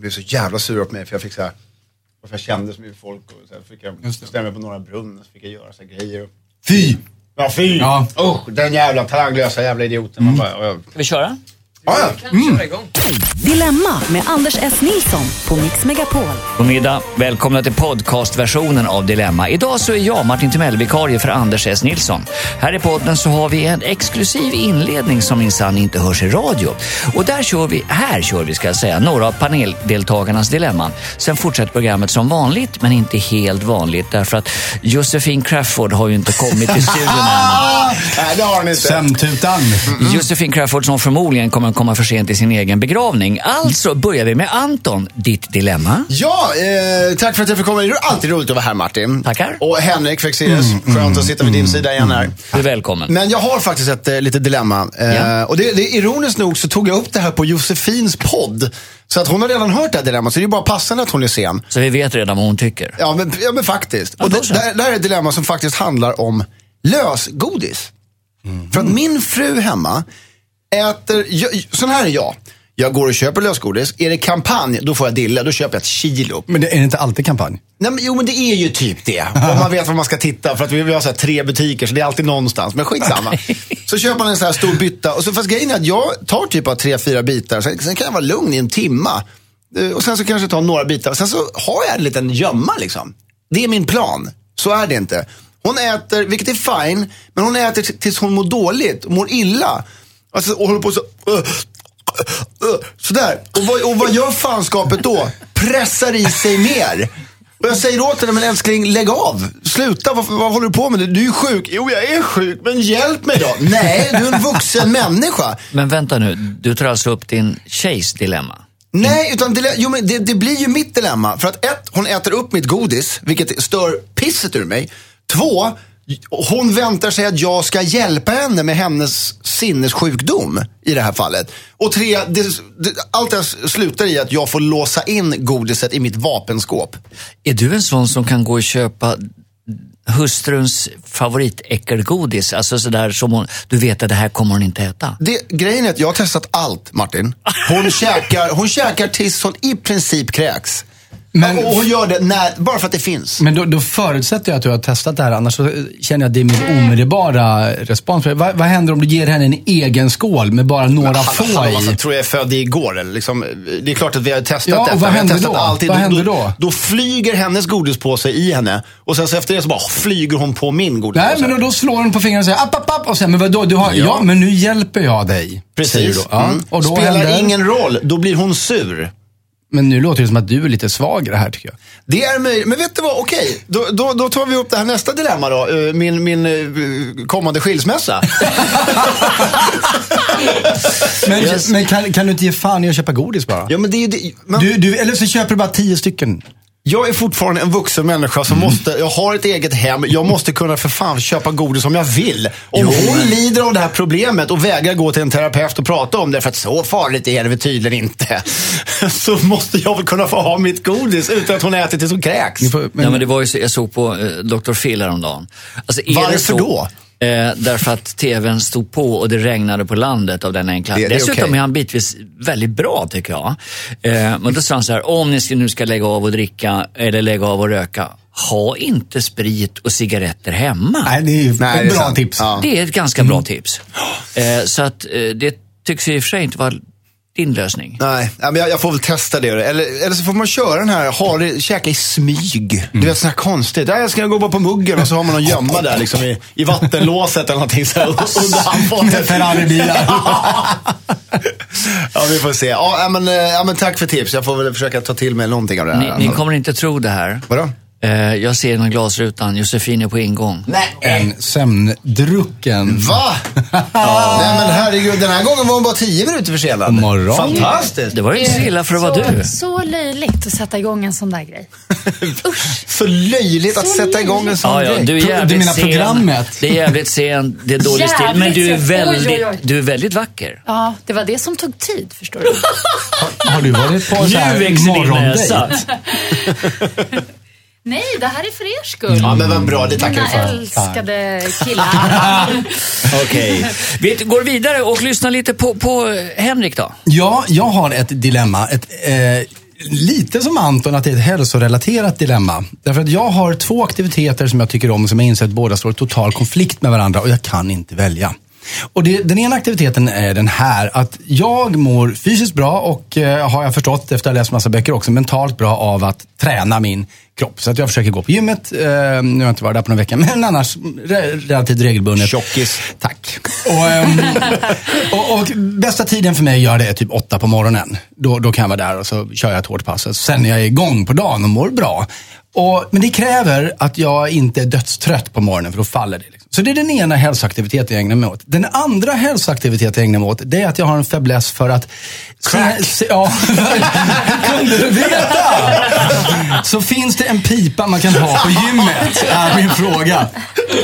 blev så jävla sura på mig för jag fick så här, varför jag kände så mycket folk och så här, fick jag Just det. stämma mig på Norra Brunn och så fick jag göra så här grejer. Och, Fy! ja fy! Ja. Usch, den jävla talanglösa jävla idioten. Man bara, ja, Ska vi köra? Ja. Köra igång. Dilemma med Anders S. Nilsson på Mix Megapol. God middag. Välkomna till podcastversionen av Dilemma. Idag så är jag, Martin Timell, vikarie för Anders S. Nilsson. Här i podden så har vi en exklusiv inledning som minsann inte hörs i radio. Och där kör vi, här kör vi ska jag säga, några av paneldeltagarnas dilemman. Sen fortsätter programmet som vanligt, men inte helt vanligt därför att Josefin Crafoord har ju inte kommit till studion än. Nej, det har ni inte. Sömntutan. Josefin Crafoord som förmodligen kommer komma för sent till sin egen begravning. Alltså börjar vi med Anton, ditt dilemma. Ja, eh, tack för att jag fick komma. Det är alltid roligt att vara här Martin. Tackar. Och Henrik Fexeus, skönt att sitta vid din sida igen här. Du är välkommen. Men jag har faktiskt ett eh, litet dilemma. Eh, Ja. Och det, det ironiskt nog så tog jag upp det här på Josefins podd. Så att hon har redan hört det här dilemmat, så det är bara passande att hon är sen. Så vi vet redan vad hon tycker. Ja, men, ja, men faktiskt. Ja, och det, det, det här är ett dilemma som faktiskt handlar om lösgodis. Mhm. För att min fru hemma äter, jag, sån här är jag. Jag går och köper lösgodis. Är det kampanj, då får jag dilla. Då köper jag ett kilo. Men det är inte alltid kampanj? Nej, men, jo, men det är ju typ det. Om man vet var man ska titta. För att vi, vi har så tre butiker, så det är alltid någonstans. Men skitsamma. så köper man en så här stor bytta. Och så, fast grejen är att jag tar typ av tre, fyra bitar. Sen, sen kan jag vara lugn i en timma. Eh, Och sen så kanske jag tar några bitar. Sen så har jag en liten gömma liksom. Det är min plan. Så är det inte. Hon äter, vilket är fine, men hon äter tills hon mår dåligt mår illa. Alltså, och håller på så... Uh, uh, uh, sådär. Och vad, och vad gör fanskapet då? Pressar i sig mer. Och jag säger åt henne, men älskling, lägg av. Sluta, vad, vad håller du på med? Du är sjuk. Jo, jag är sjuk, men hjälp mig då. Nej, du är en vuxen människa. Men vänta nu, du tar alltså upp din tjejs dilemma? Nej, utan det, jo, men det, det blir ju mitt dilemma. För att ett, hon äter upp mitt godis, vilket stör pisset ur mig. Två, hon väntar sig att jag ska hjälpa henne med hennes sinnessjukdom i det här fallet. Och tre, det, det, allt det här slutar i att jag får låsa in godiset i mitt vapenskåp. Är du en sån som kan gå och köpa hustruns favoritäckelgodis? Alltså sådär som hon, du vet att det här kommer hon inte äta. Det, grejen är att jag har testat allt, Martin. Hon käkar, hon käkar tills hon i princip kräks. Men- och hon gör det när, bara för att det finns. Men då, då förutsätter jag att du har testat det här, annars så känner jag att det är min omedelbara respons. Vad, vad händer om du ger henne en egen skål med bara några Hallå, få hallå, alltså, i? tror jag är född igår. Eller liksom, det är klart att vi har testat Ja, detta. vad händer då? Vad händer då? då? Då flyger hennes godispåse i henne. Och sen så efter det så bara flyger hon på min godispåse. Nej, men då, då slår hon på fingrarna och säger app, app, app. Och sen, men vadå, du har, ja. Ja. men nu hjälper jag dig. Precis. Ja. Mm. Spelar händer, ingen roll, då blir hon sur. Men nu låter det som att du är lite svag i det här tycker jag. Det är möjligt. Men vet du vad, okej. Då, då, då tar vi upp det här nästa dilemma då. Eh, Min, min eh, kommande skilsmässa. Men, Yes. men kan, kan du inte ge fan i att köpa godis bara? ja, men det är ju det. Men, Du, du, eller så köper du bara tio stycken. Jag är fortfarande en vuxen människa som måste, jag har ett eget hem, jag måste kunna för fan köpa godis om jag vill. Om hon lider av det här problemet och vägrar gå till en terapeut och prata om det, för att så farligt är det väl tydligen inte. Så måste jag väl kunna få ha mitt godis utan att hon äter tills hon kräks. Ni får, men, Ja, men det var ju så, jag såg på eh, Dr. Phil häromdagen. Alltså, är Varför det så, då? Eh, därför att tvn stod på och det regnade på landet av den enkla. Det- det är Dessutom okej. är han bitvis väldigt bra tycker jag. Eh, men då sa han så här, om ni ska, nu ska lägga av och dricka eller lägga av och röka, ha inte sprit och cigaretter hemma. nej, det är ju Nej, ett är bra sant. tips. Ja. Det är ett ganska bra tips. Eh, så att eh, det tycks i och för sig inte vara din lösning. Nej, ja, men jag, jag får väl testa det. Eller, eller så får man köra den här, ha det, käka i smyg. Du vet, sån här konstigt. Ja, jag ska gå bara på muggen och så har man någon gömma där liksom i, i vattenlåset eller någonting. Så här, under handfatet. Ferrari-bilar. ja, vi får se. Ja, men, eh, ja, men tack för tips. Jag får väl försöka ta till mig någonting av det här. Ni, ni kommer inte tro det här. Vadå? Eh, jag ser genom glasrutan, Josefin är på ingång. Nej. En sömndrucken. Va? Nej men herregud, den här gången var hon bara tio minuter försenad. Morgon. Fantastiskt. Det var ju inte så illa för att vara du. Så löjligt att sätta igång en sån där grej. Usch. Så löjligt att Så sätta igång en sån Ja, ja, grej. du är du menar sen. programmet? Det är jävligt sen, det är dålig stil. Men du är, sen. Oj, väldigt, oj, oj. du är väldigt vacker. Ja, det var det som tog tid, förstår du. Har du varit på så Nu här morgondejt? Nej, det här är för er skull. Ja men vad bra, det tackar vi Mina för. älskade killar. Okej. Vi går vidare och lyssnar lite på, på Henrik då. Ja, jag har ett dilemma. Ett, eh, lite som Anton att det är ett hälsorelaterat dilemma. Därför att jag har två aktiviteter som jag tycker om som jag inser att båda står i total konflikt med varandra och jag kan inte välja. Och det, den ena aktiviteten är den här, att jag mår fysiskt bra och eh, har jag förstått efter att ha läst massa böcker också mentalt bra av att träna min kropp. Så att jag försöker gå på gymmet, eh, nu har jag inte varit där på några veckor, men annars re relativt regelbundet. Tjockis. Tack. Och, ehm, och, och bästa tiden för mig att göra det är typ åtta på morgonen. Då, då kan jag vara där och så kör jag ett hårt pass. Sen är jag igång på dagen och mår bra. Och, men det kräver att jag inte är dödstrött på morgonen för då faller det. Liksom. Så det är den ena hälsoaktiviteten jag ägnar mig åt. Den andra hälsoaktiviteten jag ägnar mig åt, det är att jag har en fäbless för att... Crack. Se, ja, kunde du veta? Så finns det en pipa man kan ha på gymmet, är min fråga.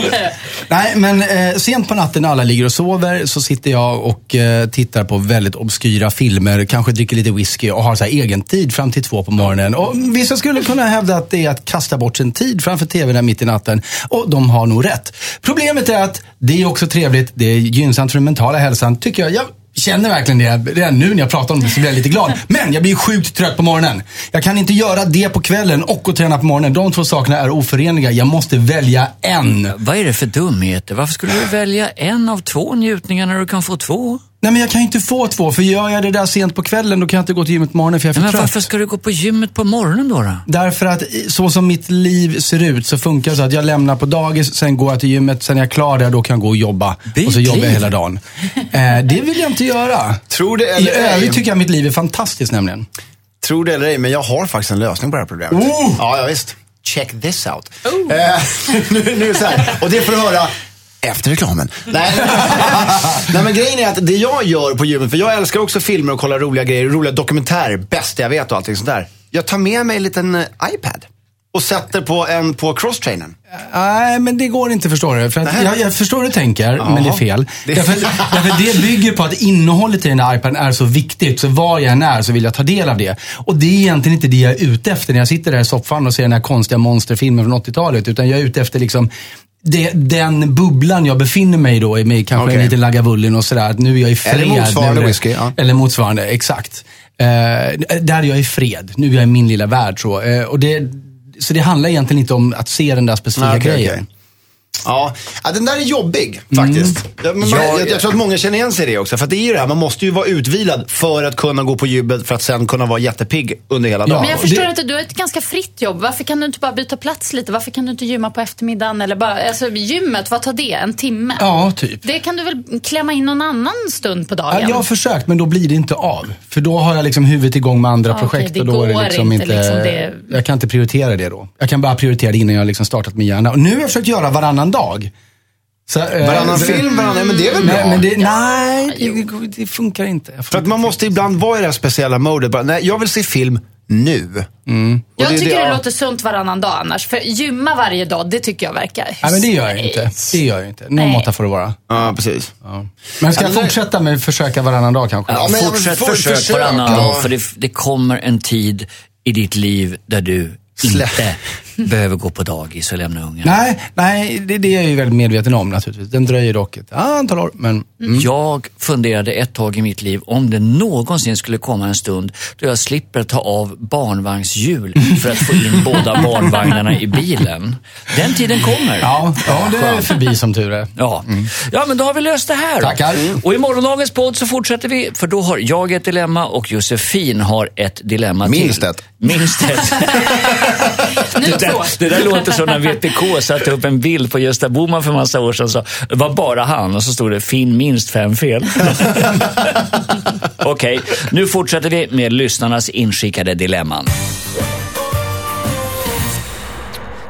Nej, men eh, sent på natten när alla ligger och sover så sitter jag och eh, tittar på väldigt obskyra filmer, kanske dricker lite whisky och har så här egen tid fram till två på morgonen. Och vissa skulle kunna hävda att det är att kasta bort sin tid framför tvn där mitt i natten. Och de har nog rätt. Problemet är att det är också trevligt, det är gynnsamt för den mentala hälsan, tycker jag. jag känner verkligen det. Redan nu när jag pratar om det så blir jag lite glad. Men jag blir sjukt trött på morgonen. Jag kan inte göra det på kvällen och att träna på morgonen. De två sakerna är oförenliga. Jag måste välja en. Vad är det för dumheter? Varför skulle du välja en av två njutningar när du kan få två? Nej men jag kan ju inte få två, för gör jag det där sent på kvällen då kan jag inte gå till gymmet på morgonen för jag är för Men trött. varför ska du gå på gymmet på morgonen då? då? Därför att i- så som mitt liv ser ut så funkar det så att jag lämnar på dagis, sen går jag till gymmet, sen är jag klar där, då kan jag gå och jobba. Byt och så jobbar jag hela dagen. Eh, det vill jag inte göra. Tror det I eller ej. övrigt tycker jag mitt liv är fantastiskt nämligen. Tror det eller ej, men jag har faktiskt en lösning på det här problemet. Oh! Ja, ja, visst. Check this out. Eh, nu, nu så här. Och det får du höra efter reklamen. Nej. Nej, men grejen är att det jag gör på gymmet, för jag älskar också filmer och kolla roliga grejer, roliga dokumentärer, bäst jag vet och allting sånt där. Jag tar med mig en liten eh, iPad och sätter på en på crosstrainern. Nej, men det går inte förstår du. För att jag, jag förstår hur du tänker, men det är fel. Det- Därför, därför det bygger på att innehållet i den där iPaden är så viktigt. Så var jag än är så vill jag ta del av det. Och det är egentligen inte det jag är ute efter när jag sitter där i soffan och ser den här konstiga monsterfilmen från 80-talet. Utan jag är ute efter liksom det, den bubblan jag befinner mig då i, med kanske Okej. en liten Lagavulin och sådär. att Nu är jag i fred. Eller motsvarande det- whisky, ja. Eller motsvarande, exakt. Eh, där är jag i fred. Nu är jag i min lilla värld. Så, eh, och det, så det handlar egentligen inte om att se den där specifika okej, grejen. okej. Ja, ja, den där är jobbig faktiskt. Ja, men man, Jag- jag, jag tror att många känner igen sig i det också. För att det är ju det här, man måste ju vara utvilad för att kunna gå på gymmet för att sen kunna vara jättepigg under hela dagen. Men jag förstår det- inte, du har ett ganska fritt jobb. Varför kan du inte bara byta plats lite? Varför kan du inte gymma på eftermiddagen? Eller bara, alltså, gymmet, vad tar det? En timme? Ja, typ. Det kan du väl klämma in någon annan stund på Ja, dagen? jag har försökt, men då blir det inte av. För då har jag liksom huvudet igång med andra Ja, projekt. det och då är det liksom inte, inte, liksom, det- Jag kan inte prioritera det då. Jag kan bara prioritera det innan jag liksom startat min hjärna. Och nu har jag försökt göra varannan dag. Så, eh, Varannan så- film, varannan, men det är väl bra? Nej, men det, nej det, det funkar inte. Får För att man måste ibland vara i det här speciella modet. Bara, nej, jag vill se film nu. Och Jag det tycker det, ja. låter sunt varannan dag annars. För gymma varje dag, det tycker jag verkar Nej, men det gör jag inte. Det gör jag inte. Någon måtta får det vara. Ja, precis. Men ska jag fortsätta med att försöka varannan dag kanske? Ja, men- Fortsätt för- försök försök, varannan ja. dag, för det, det kommer en tid i ditt liv där du Slä- inte behöver gå på dagis och lämna ungen. Nej, nej det, det är jag ju väldigt medveten om naturligtvis. Den dröjer dock ett antal år. Men Jag funderade ett tag i mitt liv om det någonsin skulle komma en stund då jag slipper ta av barnvagnshjul för att få in båda barnvagnarna i bilen. Den tiden kommer. ja, ja, det är förbi som tur är. Ja. ja, men då har vi löst det här. Tackar. Och i morgondagens podd så fortsätter vi, för då har jag ett dilemma och Josefin har ett dilemma Minst till. ett. Minst ett. Det där, det där låter som när VPK satte upp en bild på Gösta Bohman för massa år sedan. Så det var bara han och så stod det “Finn minst fem fel”. Okej, nu fortsätter vi med lyssnarnas inskickade dilemman.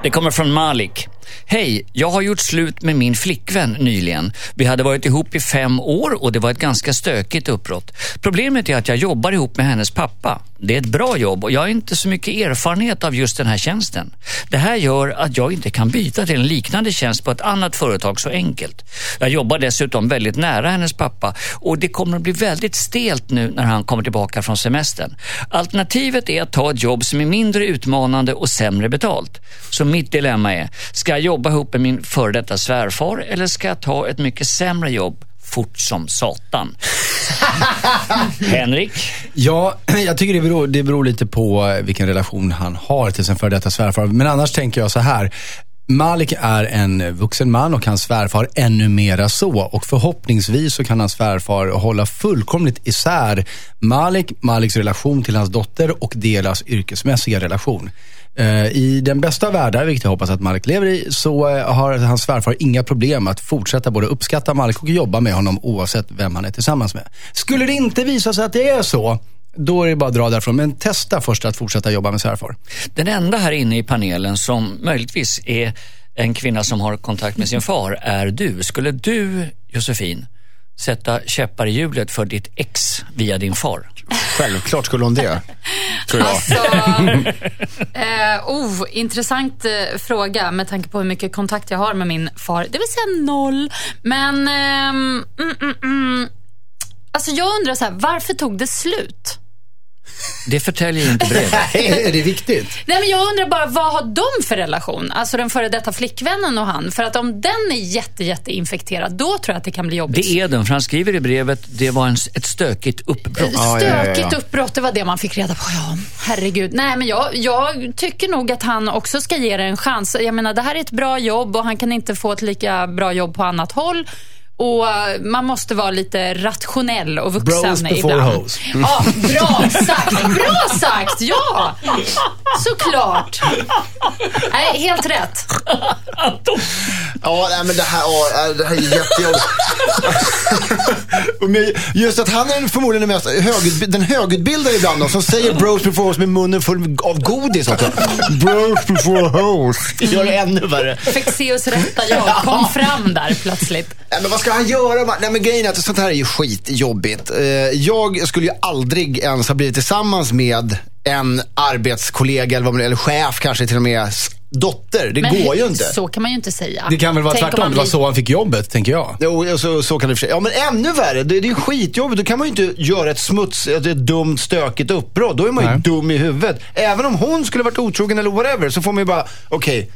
Det kommer från Malik. Hej, jag har gjort slut med min flickvän nyligen. Vi hade varit ihop i fem år och det var ett ganska stökigt uppbrott. Problemet är att jag jobbar ihop med hennes pappa. Det är ett bra jobb och jag har inte så mycket erfarenhet av just den här tjänsten. Det här gör att jag inte kan byta till en liknande tjänst på ett annat företag så enkelt. Jag jobbar dessutom väldigt nära hennes pappa och det kommer att bli väldigt stelt nu när han kommer tillbaka från semestern. Alternativet är att ta ett jobb som är mindre utmanande och sämre betalt. Så mitt dilemma är, ska jag jobba ihop med min före detta svärfar eller ska jag ta ett mycket sämre jobb fort som satan? Henrik? Ja, jag tycker det beror, det beror lite på eh, vilken relation han har till sin före detta svärfar. Men annars tänker jag så här. Malik är en vuxen man och hans svärfar ännu mera så. Och förhoppningsvis så kan hans svärfar hålla fullkomligt isär Malik, Maliks relation till hans dotter och deras yrkesmässiga relation. Eh, I den bästa av världar, vilket jag hoppas att Malik lever i, så eh, har hans svärfar inga problem att fortsätta både uppskatta Malik och jobba med honom oavsett vem han är tillsammans med. Skulle det inte visa sig att det är så, då är det bara att dra därifrån. Men testa först att fortsätta jobba med svärfar. Den enda här inne i panelen som möjligtvis är en kvinna som har kontakt med sin far är du. Skulle du, Josefin, sätta käppar i hjulet för ditt ex via din far? Självklart skulle hon det, tror jag. Alltså, eh, oh, intressant eh, fråga med tanke på hur mycket kontakt jag har med min far. Det vill säga noll. Men, ehm, mm, mm, mm. Alltså jag undrar så här, varför tog det slut? Det förtäljer inte brevet. är det viktigt? Nej, men jag undrar bara, vad har de för relation? Alltså den före detta flickvännen och han. För att om den är jätte, jätte infekterad, då tror jag att det kan bli jobbigt. Det är den, för han skriver i brevet det var en, ett stökigt uppbrott. Ja, ja, ja, ja. Stökigt uppbrott, det var det man fick reda på. Ja, herregud. Nej, men jag, jag tycker nog att han också ska ge det en chans. Jag menar, det här är ett bra jobb och han kan inte få ett lika bra jobb på annat håll. Och eh, man måste vara lite rationell och vuxen Bros before ibland. hoes. Ja, bra sagt! Bra sagt! Ja, såklart. Nej, helt rätt. Ja, nej, men det här, ja, det här är jättejobbigt. Just att han är förmodligen den, mest högutb- den högutbildade ibland då, som säger bros before hoes med munnen full av godis också. Bros before hoes. Det gör det ännu värre. Fexeus rätta jag kom fram där plötsligt. Nej, men vad ska han göra? Nej, men grejen är att sånt här är ju skitjobbigt. Eh, Jag skulle ju aldrig ens ha blivit tillsammans med en arbetskollega eller, vad man, eller chef kanske till och med dotter. Det Men går ju inte. Så kan man ju inte säga. Det kan väl vara Tänk om tvärtom. man Det var så han fick jobbet, tänker jag. Jo, så, så kan det för sig. Ja, men ännu värre. Det, det är skitjobbigt. Då kan man ju inte göra ett smuts, ett, ett dumt, stökigt uppbrott. Då är man ju Nej. dum i huvudet. Även om hon skulle varit otrogen eller whatever, så får man ju bara, okej,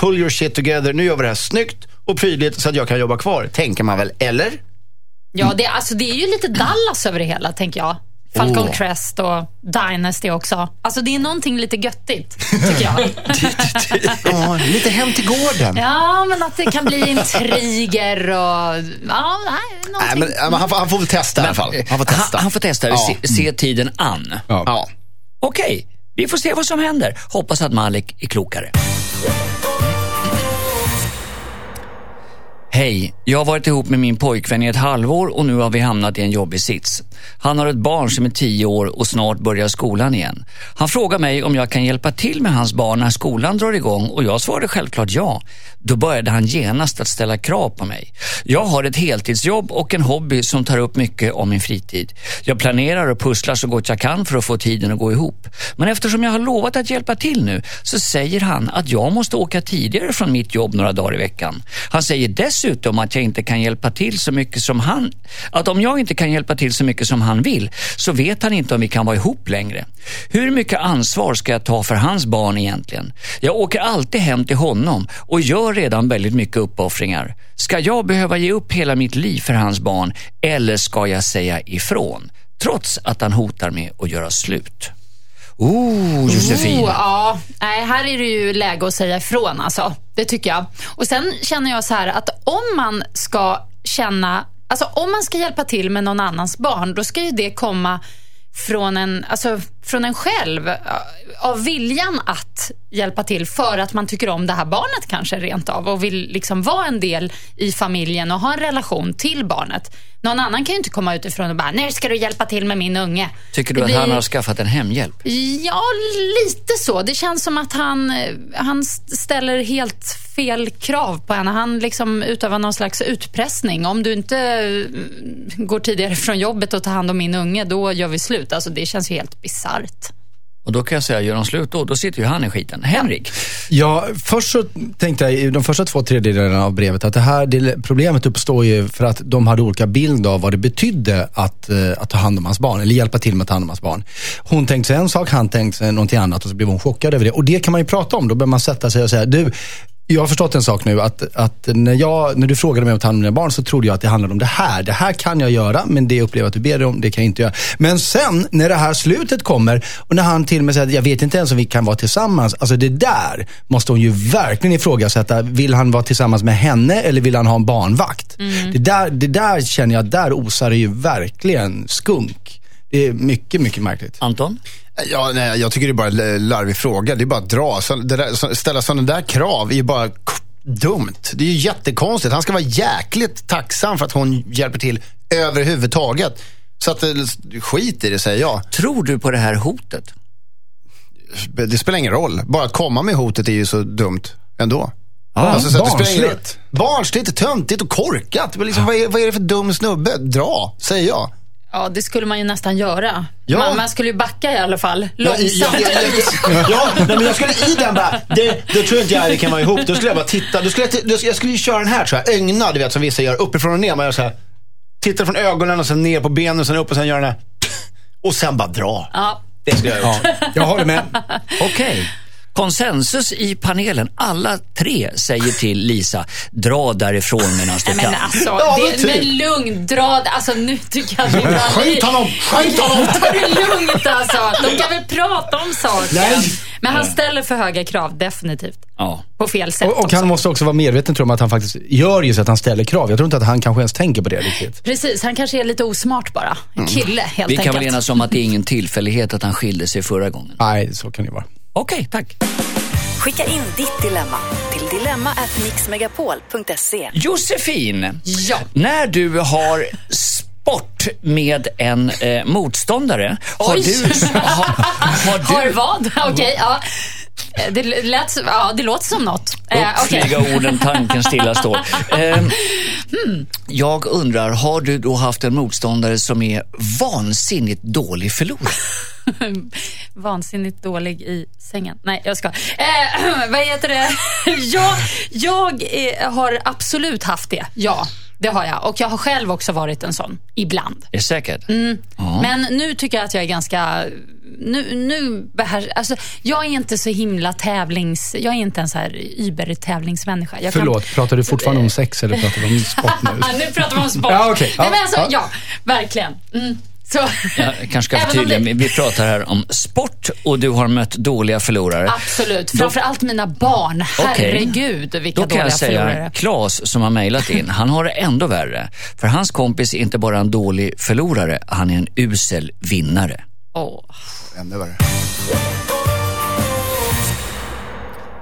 pull your shit together. Nu gör vi det här snyggt och prydligt så att jag kan jobba kvar. Tänker man väl, eller? Ja, det, alltså, det är ju lite Dallas över det hela, tänker jag. Falcon Åh. Crest och Dynasty också. Alltså det är någonting lite göttigt, tycker jag. Ja, lite hem till gården. ja, men att det kan bli intriger och... Ja, nej, Nej, någonting. men, men han, får, han får väl testa i alla fall. Han får testa. Han, han får testa, Ja. se, se tiden an. Ja. Ja. Okej, vi får se vad som händer. Hoppas att Malik är klokare. Hej, jag har varit ihop med min pojkvän i ett halvår och nu har vi hamnat i en jobbig sits. Han har ett barn som är tio år och snart börjar skolan igen. Han frågar mig om jag kan hjälpa till med hans barn när skolan drar igång och jag svarade självklart ja. Då började han genast att ställa krav på mig. Jag har ett heltidsjobb och en hobby som tar upp mycket av min fritid. Jag planerar och pusslar så gott jag kan för att få tiden att gå ihop. Men eftersom jag har lovat att hjälpa till nu så säger han att jag måste åka tidigare från mitt jobb några dagar i veckan. Han säger dessutom att jag inte kan hjälpa till så mycket som han... Att om jag inte kan hjälpa till så mycket som han vill så vet han inte om vi kan vara ihop längre. Hur mycket ansvar ska jag ta för hans barn egentligen? Jag åker alltid hem till honom och gör redan väldigt mycket uppoffringar. Ska jag behöva ge upp hela mitt liv för hans barn eller ska jag säga ifrån? Trots att han hotar med att göra slut. Oh, Josefin. Oh, ja, nej, här är det ju läge att säga ifrån alltså. Det tycker jag. Och sen känner jag så här att om man ska känna, alltså om man ska hjälpa till med någon annans barn, då ska ju det komma från en, alltså, från en själv. eh, Av viljan att hjälpa till för att man tycker om det här barnet kanske rent av och vill liksom vara en del i familjen och ha en relation till barnet. Någon annan kan ju inte komma utifrån och bara, nu ska du hjälpa till med min unge. Tycker Det du att blir- han har skaffat en hemhjälp? Ja, lite så. Det känns som att han, eh, han ställer helt fel krav på henne. Han liksom utövar någon slags utpressning. Om du inte eh, går tidigare från jobbet och tar hand om min unge, då gör vi slut. Alltså, det känns ju helt bisarrt. Och då kan jag säga, gör de slut då, då sitter ju han i skiten. Henrik, Ja, först så tänkte jag i de första två tredjedelarna av brevet att det här det, problemet uppstår ju för att de hade olika bild av vad det betydde att, eh, att ta hand om hans barn, eller hjälpa till med att ta hand om hans barn. Hon tänkte sig en sak, han tänkte sig någonting annat och så blev hon chockad över det. Och det kan man ju prata om, då behöver man sätta sig och säga, du, Jag har förstått en sak nu, att, att när, jag, när du frågade mig om att ta hand om dina barn så trodde jag att det handlade om det här. Det här kan jag göra, men det jag upplever att du ber dig om, det kan jag inte göra. Men sen, när det här slutet kommer och när han till och med säger att jag vet inte ens om vi kan vara tillsammans. Alltså det där måste hon ju verkligen ifrågasätta. Vill han vara tillsammans med henne eller vill han ha en barnvakt? Det, där, det där känner jag, där osar det ju verkligen skunk. Det är mycket, mycket märkligt. Anton? Ja, nej, jag tycker det är bara en larvig fråga. Det är bara att dra. Så, det där, så, ställa sådana där krav är ju bara dumt. Det är ju jättekonstigt. Han ska vara jäkligt tacksam för att hon hjälper till överhuvudtaget. Så att, eh, skit i det säger jag. Tror du på det här hotet? Det spelar ingen roll. Bara att komma med hotet är ju så dumt ändå. Ja, så att det spelar ingen roll. barnsligt. Barnsligt, töntigt och korkat. Men liksom, vad, är, vad är det för dum snubbe? Dra, säger jag. Ja, det skulle man ju nästan göra. Ja. Man, man skulle ju backa i alla fall. Ja, Långsamt. ja, ja, ja, ja, nej, men jag skulle i den bara, det, då tror inte jag det kan vara ihop. Då skulle jag bara titta, då skulle jag, jag skulle ju köra den här så här, ögna, du vet som vissa gör, uppifrån och ner. Man gör så här, tittar från ögonen och sen ner på benen och sen upp och sen gör den här. Och sen bara dra. Ja. Det skulle jag gjort. Jag håller med. Okej. Konsensus i panelen. Alla tre säger till Lisa, dra därifrån medan du kan. men alltså, Ja, men det, typ. men lugn, dra, alltså nu tycker jag det är Skjut honom, skjut honom. Ta det lugnt alltså. De kan väl prata om saken. Nej. Men han ställer för höga krav, definitivt. Ja. På fel sätt Och, och också. han måste också vara medveten tror jag, om att han faktiskt gör just att han ställer krav. Jag tror inte att han kanske ens tänker på det riktigt. Precis, han kanske är lite osmart bara. En kille, helt Mm. Vi kan enkelt. väl enas om att det är ingen tillfällighet att han skilde sig förra gången. Nej, så kan det vara. Okej, tack. Skicka in ditt dilemma till dilemma@mixmegapol.se. Josefin, Ja. när du har sport med en eh, motståndare, har Oj. du... Har, har Har du vad? Okej, ja. Eh, Det, lät, ja, det låter som något. Eh, okej. Uppflyga orden, tanken stilla står. Ehm, Jag undrar, har du då haft en motståndare som är vansinnigt dålig förlorare? Vansinnigt dålig i sängen. Nej, jag ska. Eh, vad heter det? jag jag eh, har absolut haft det. Ja, det har jag. Och jag har själv också varit en sån, ibland. Är säkert? Mm. Ja. Men nu tycker jag att jag är ganska... Nu, nu behär, alltså, jag är inte så himla tävlings... Jag är inte en så här Uber-tävlingsmänniska. Jag kan- Förlåt, pratar du fortfarande om sex eller pratar du om sport nu? Nu pratar vi om sport. Ja. Nej, Ja, men alltså, ja. ja. verkligen. Mm. Så. Jag kanske ska förtydliga, det- vi pratar här om sport och du har mött dåliga förlorare. Absolut. Framförallt mina barn. Herregud, vilka Då kan dåliga jag säga, förlorare. Claes som har mejlat in, han har det ändå värre. För hans kompis är inte bara en dålig förlorare, han är en usel vinnare. Åh. Ännu värre.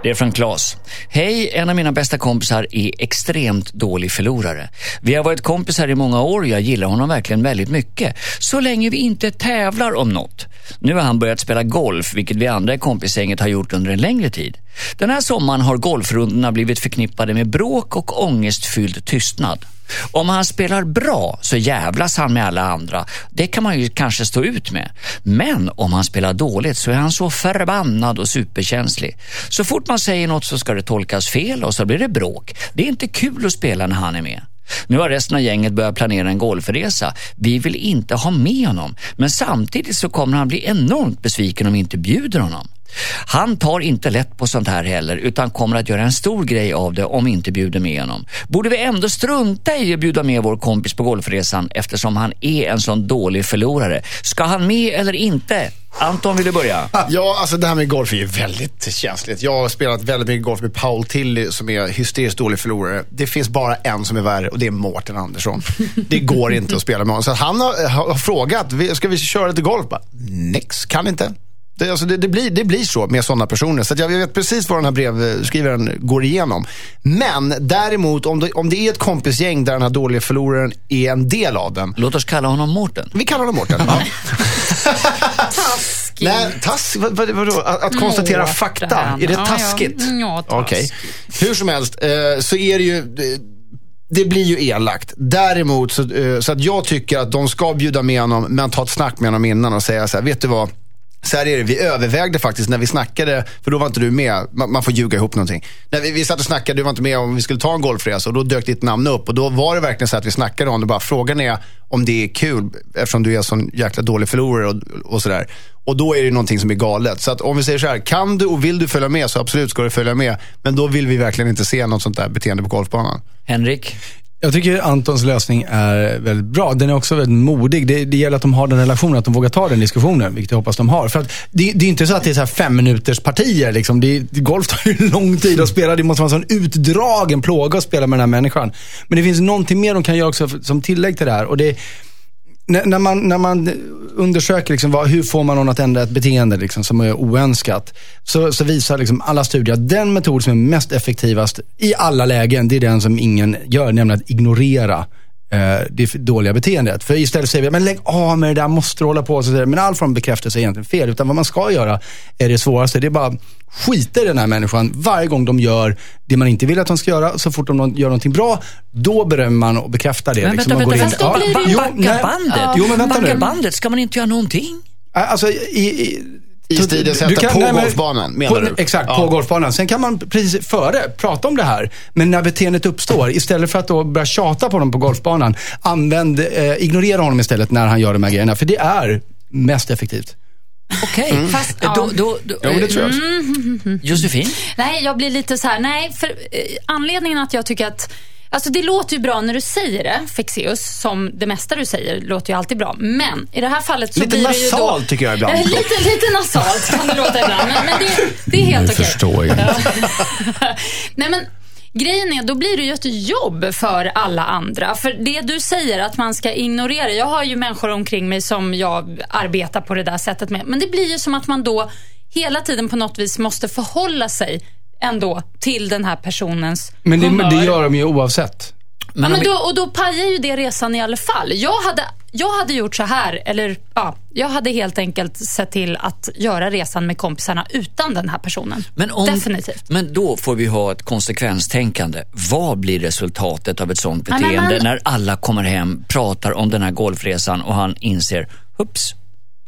Det är från Claes. Hej, en av mina bästa kompisar är extremt dålig förlorare. Vi har varit kompisar i många år och jag gillar honom verkligen väldigt mycket. Så länge vi inte tävlar om något. Nu har han börjat spela golf, vilket vi andra i kompisgänget har gjort under en längre tid. Den här sommaren har golfrundorna blivit förknippade med bråk och ångestfylld tystnad. Om han spelar bra så jävlas han med alla andra. Det kan man ju kanske stå ut med. Men om han spelar dåligt så är han så förbannad och superkänslig. Så fort man säger något så ska det tolkas fel och så blir det bråk. Det är inte kul att spela när han är med. Nu har resten av gänget börjat planera en golfresa. Vi vill inte ha med honom, men samtidigt så kommer han bli enormt besviken om vi inte bjuder honom. Han tar inte lätt på sånt här heller utan kommer att göra en stor grej av det om vi inte bjuder med honom. Borde vi ändå strunta i att bjuda med vår kompis på golfresan eftersom han är en sån dålig förlorare? Ska han med eller inte? Anton, vill du börja? Ja, alltså det här med golf är ju väldigt känsligt. Jag har spelat väldigt mycket golf med Paul Tilly som är hysteriskt dålig förlorare. Det finns bara en som är värre och det är Mårten Andersson. Det går inte att spela med honom. Så han har, har, frågat, ska vi köra lite golf? Bara, Nix, kan inte. Det, alltså det, det, blir, det blir så med sådana personer. Så att jag vet precis vad den här brevskrivaren går igenom. Men däremot, om det, om det är ett kompisgäng där den här dåliga förloraren är en del av den. Låt oss kalla honom Mårten. Vi kallar honom Mårten. Ja. Taskigt. Nej, task, vad, vad, vadå? Att, att konstatera Mårten. fakta, är det Ja, ja. taskigt? Ja, taskigt. Okej. Hur som helst, eh, så är det ju... Det, det blir ju elakt. Däremot så, eh, så att jag tycker att de ska bjuda med honom, men ta ett snack med honom innan och säga så här, vet du vad? Så här är det, vi övervägde faktiskt när vi snackade, för då var inte du med, man, man får ljuga ihop någonting. När vi, vi satt och snackade, du var inte med om vi skulle ta en golfresa och då dök ditt namn upp. Och då var det verkligen så att vi snackade om det, bara frågan är om det är kul eftersom du är en sån jäkla dålig förlorare och, och sådär. Och då är det någonting som är galet. Så att om vi säger så här, kan du och vill du följa med så absolut ska du följa med. Men då vill vi verkligen inte se något sånt där beteende på golfbanan. Henrik? Jag tycker Antons lösning är väldigt bra. Den är också väldigt modig. Det, det gäller att de har den relationen, att de vågar ta den diskussionen, vilket jag hoppas de har. För att det, det är inte så att det är så här fem minuters partier. Liksom. Det, golf tar ju lång tid att spela. Det måste vara en sån utdragen plåga att spela med den här människan. Men det finns någonting mer de kan göra också som tillägg till det här. Och det, när, man, när man undersöker liksom vad, hur får man någon att ändra ett beteende liksom, som är oönskat, så, så visar liksom alla studier att den metod som är mest effektivast i alla lägen, det är den som ingen gör, nämligen att ignorera det dåliga beteendet. För istället säger vi, men lägg av med det där, måste du hålla på. Så men all form av bekräftelse är egentligen fel. Utan vad man ska göra är det svåraste. Det är bara skita i den här människan varje gång de gör det man inte vill att de ska göra. Så fort de gör någonting bra, då berömmer man och bekräftar det. Men liksom. vänta, vänta, in- vänta. blir det ju- Backa nej. bandet. Jo, men vänta Backa nu. bandet, ska man inte göra någonting? Alltså, i, i, Istiden sätta på golfbanan, menar på, du? Exakt, Ja. på golfbanan. Sen kan man precis före prata om det här. Men när beteendet uppstår, istället för att då börja tjata på honom på golfbanan, använd, eh, ignorera honom istället när han gör de här grejerna. För det är mest effektivt. Okej. Fast, Då, ja. då, då, Jo, men det tror jag också. Josefin? Nej, jag blir lite så här, nej, för eh, anledningen att jag tycker att Alltså det låter ju bra när du säger det, Fexeus, som det mesta du säger låter ju alltid bra. Men i det här fallet så Lite blir det ju då... nasalt tycker jag ibland. Eh, Lite, lite nasalt kan det låta ibland, men, men det, det är helt okej. förstår jag. Ja. Nej, men Grejen är, då blir det ju ett jobb för alla andra. För det du säger att man ska ignorera. Jag har ju människor omkring mig som jag arbetar på det där sättet med. Men det blir ju som att man då hela tiden på något vis måste förhålla sig ändå till den här personens Men det, humör. det gör de ju oavsett. Ja, Men om men då, och då pajar ju det resan i alla fall. Jag hade, jag hade gjort så här, eller ja, jag hade helt enkelt sett till att göra resan med kompisarna utan den här personen. Men om, Definitivt. Men då får vi ha ett konsekvenstänkande. Vad blir resultatet av ett sånt Ja, men beteende när alla kommer hem, pratar om den här golfresan och han inser, hups,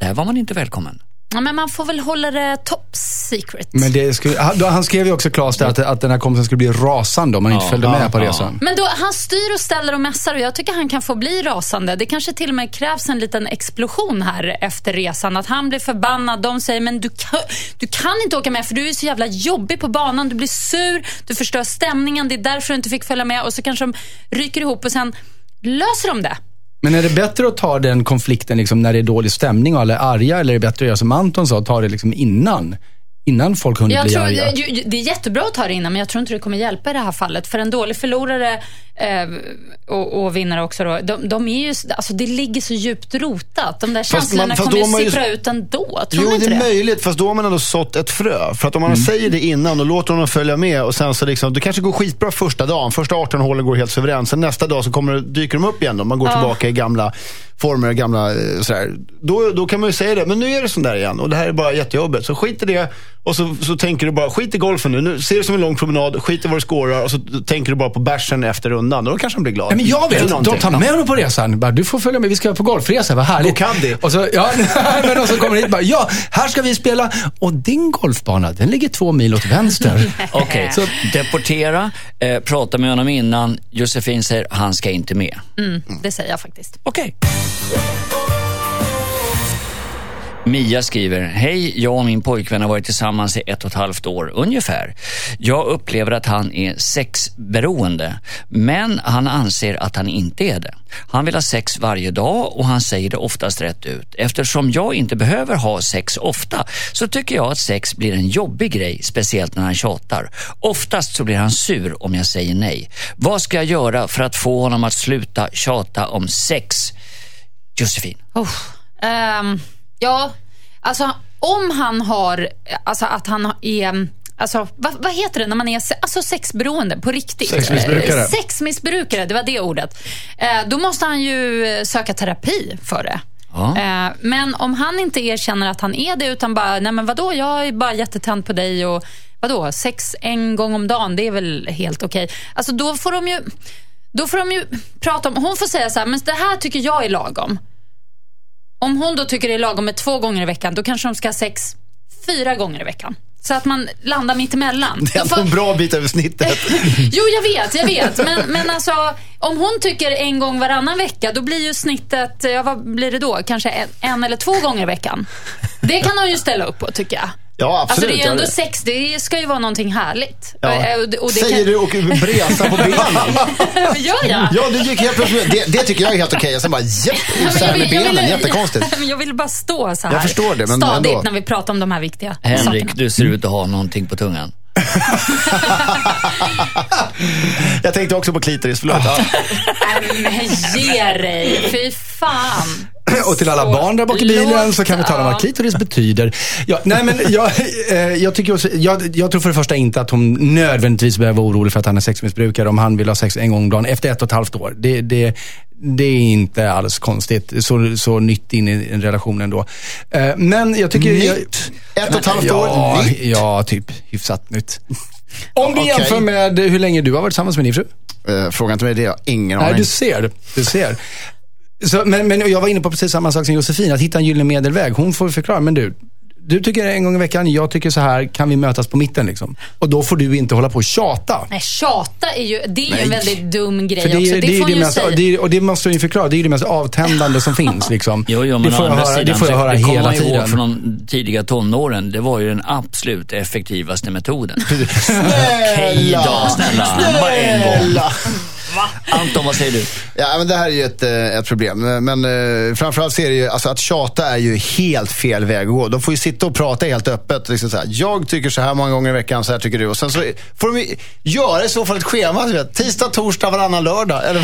där var man inte välkommen. Ja, men man får väl hålla det top secret. Men det skulle, han, då- han skrev ju också Claes där att, att den här kompisen skulle bli rasande om han inte följde ja, med på ja. resan. Men då, han styr och ställer och mässar och jag tycker han kan få bli rasande. Det kanske till och med krävs en liten explosion här efter resan. Att han blir förbannad. De säger, men du kan, du kan inte åka med för du är så jävla jobbig på banan. Du blir sur, du förstör stämningen. Det är därför du inte fick följa med. Och så kanske de ryker ihop och sen löser de det. Men är det bättre att ta den konflikten liksom när det är dålig stämning och alla är arga? Eller är det bättre att göra som Anton sa, ta det liksom innan? Innan folk hunnit Jag bli tror, arga? det, ju- det är jättebra att ta det innan, men jag tror inte det kommer hjälpa i det här fallet. För en dålig förlorare eh, och, och vinnare också, då, de, de är ju, alltså det ligger så djupt rotat. De där känslorna man- fast kommer ju ju- sippra ut ändå. Tror Jo, det är det? möjligt, fast då har man ändå sått ett frö. För att om man säger det innan och låter honom följa med och sen så liksom, det kanske går skitbra första dagen. Första 18 hålen går helt suveränt. Sen nästa dag så kommer, dyker de upp igen då. Man går tillbaka i gamla former, gamla eh, sådär. Då, då kan man ju säga det, men nu är det sån där igen och det här är bara jättejobbigt. Så skit i det och så, så tänker du bara, skit i golfen nu. nu. Se det som en lång promenad, skit i vad du skårar och så tänker du bara på bärsen efter rundan. Och då kanske han blir glad. Nej, men jag vet, de tar med honom på resan. Bara, du får följa med, vi ska på golfresa, vad härligt. Gå Caddy. Och så, ja, men och så kommer hit bara, ja, här ska vi spela. Och din golfbana, den ligger två mil åt vänster. Okej, så deportera, eh, prata med honom innan. Josefin säger, han ska inte med. Mm, det säger jag faktiskt. Okej. Mia skriver, hej, jag och min pojkvän har varit tillsammans i ett och ett halvt år ungefär. Jag upplever att han är sexberoende, men han anser att han inte är det. Han vill ha sex varje dag och han säger det oftast rätt ut. Eftersom jag inte behöver ha sex ofta så tycker jag att sex blir en jobbig grej, speciellt när han tjatar. Oftast så blir han sur om jag säger nej. Vad ska jag göra för att få honom att sluta tjata om sex? Josefin. Oh, um ja, alltså om han har, alltså att han är Alltså, vad, vad heter det när man är alltså sexberoende på riktigt? Sexmissbrukare. Eh, Sexmissbrukare, det var det ordet. Eh, då måste han ju eh, söka terapi för det. Ja. Eh, men om han inte erkänner att han är det utan bara, nej men vadå, jag är bara jättetänd på dig och vadå, sex en gång om dagen, det är väl helt okej. Alltså då får de ju, då får de ju prata om, hon får säga så här, men det här tycker jag är lagom. Om hon då tycker det är lagom med två gånger i veckan, då kanske de ska ha sex fyra gånger i veckan. Så att man landar mitt emellan. Det är ändå en bra bit över snittet. Jo, jag vet, jag vet. Men, men alltså, om hon tycker en gång varannan vecka, då blir ju snittet, ja, vad blir det då? Kanske en, en eller två gånger i veckan. Det kan hon ju ställa upp på, tycker jag. Ja, absolut. Alltså det är ju ändå sex, det ska ju vara någonting härligt. Ja. Och, och, det- och Säger kan... du och bresar på benen. Gör jag? Ja, du gick helt plötsligt det, det tycker jag är helt okej. Och sen bara, Men så här med jag benen. vill- Jättekonstigt. Men jag vill bara stå så här. Jag förstår det, men Stadigt ändå. när vi pratar om de här viktiga Henrik, sakerna. du ser ut att ha någonting på tungan. Jag tänkte också på klitoris, förlåt. Ja. Men ge dig. Fy fan. Och till alla barn där bak i bilen så kan vi tala om vad klitoris betyder. Ja, nej men jag, eh, jag, tycker också, jag, jag tror för det första inte att hon nödvändigtvis behöver vara orolig för att han är sexmissbrukare om han vill ha sex en gång om dagen efter ett och ett halvt år. Det, det, det är inte alls konstigt. Så, så nytt in i en relation ändå. Eh, Men jag tycker... Jag, Nytt? Ett och ett halvt ja, år? Nytt? Ja, typ hyfsat nytt. Om du Okej. jämför med hur länge du har varit tillsammans med din fru. Eh, Fråga inte mig det, jag har ingen Nej, aning. du ser. Du ser. Så, men, men jag var inne på precis samma sak som Josefin, att hitta en gyllene medelväg. Hon får förklara, men du, du tycker en gång i veckan, jag tycker så här, kan vi mötas på mitten liksom? Och då får du inte hålla på och tjata. Nej, tjata är ju, det är Nej. en väldigt dum grej För det, också. är- Det, det, är får det mest, säga. det och det måste du ju förklara, det är ju det mest avtändande som finns. Liksom. Jo, jo, men det, får jag höra, sidan, det får jag höra det hela tiden. från de tidiga tonåren. Det var ju den absolut effektivaste metoden. Okej då, snälla. Bara en gång. Anton, vad säger du? Ja, men det här är ju ett, eh, ett problem. Men eh, framförallt så är det ju, alltså att tjata är ju helt fel väg att gå. De får ju sitta och prata helt öppet. Liksom så här, jag tycker så här många gånger i veckan, så här tycker du. Och sen så får de ju göra i så fall ett schema. Du vet, tisdag, torsdag, varannan lördag. Eller,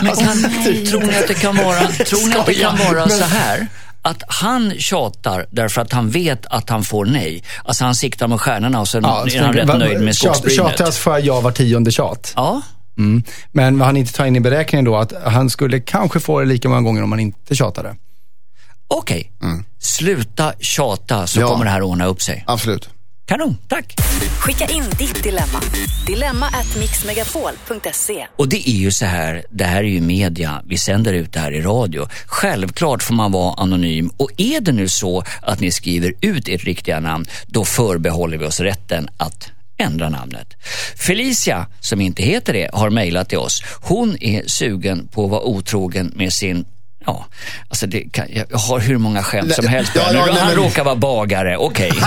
Men alltså, kan, tror ni att det kan vara, tror ni att det kan vara Men- så här? Att han tjatar därför att han vet att han får nej. Alltså han siktar med stjärnorna och sen Ja, är han rätt nöjd med skogsbrynet. Tjatas får jag ja var tionde tjat. Ja, Mm. Men vad han inte tar in i beräkningen då, att han skulle kanske få det lika många gånger om han inte tjatade. okej. Sluta tjata så Ja. kommer det här ordna upp sig. Absolut. Kanon, tack. Skicka in ditt dilemma. Dilemma at mixmegapol.se. Och det är ju så här, det här är ju media, vi sänder ut det här i radio. Självklart får man vara anonym och är det nu så att ni skriver ut ert riktiga namn, då förbehåller vi oss rätten att ändra namnet. Felicia, som inte heter det, har mejlat till oss. Hon är sugen på att vara otrogen med sin Ja, alltså kan, jag har hur många skämt som helst. ja, ja, han råkar vara bagare, okej.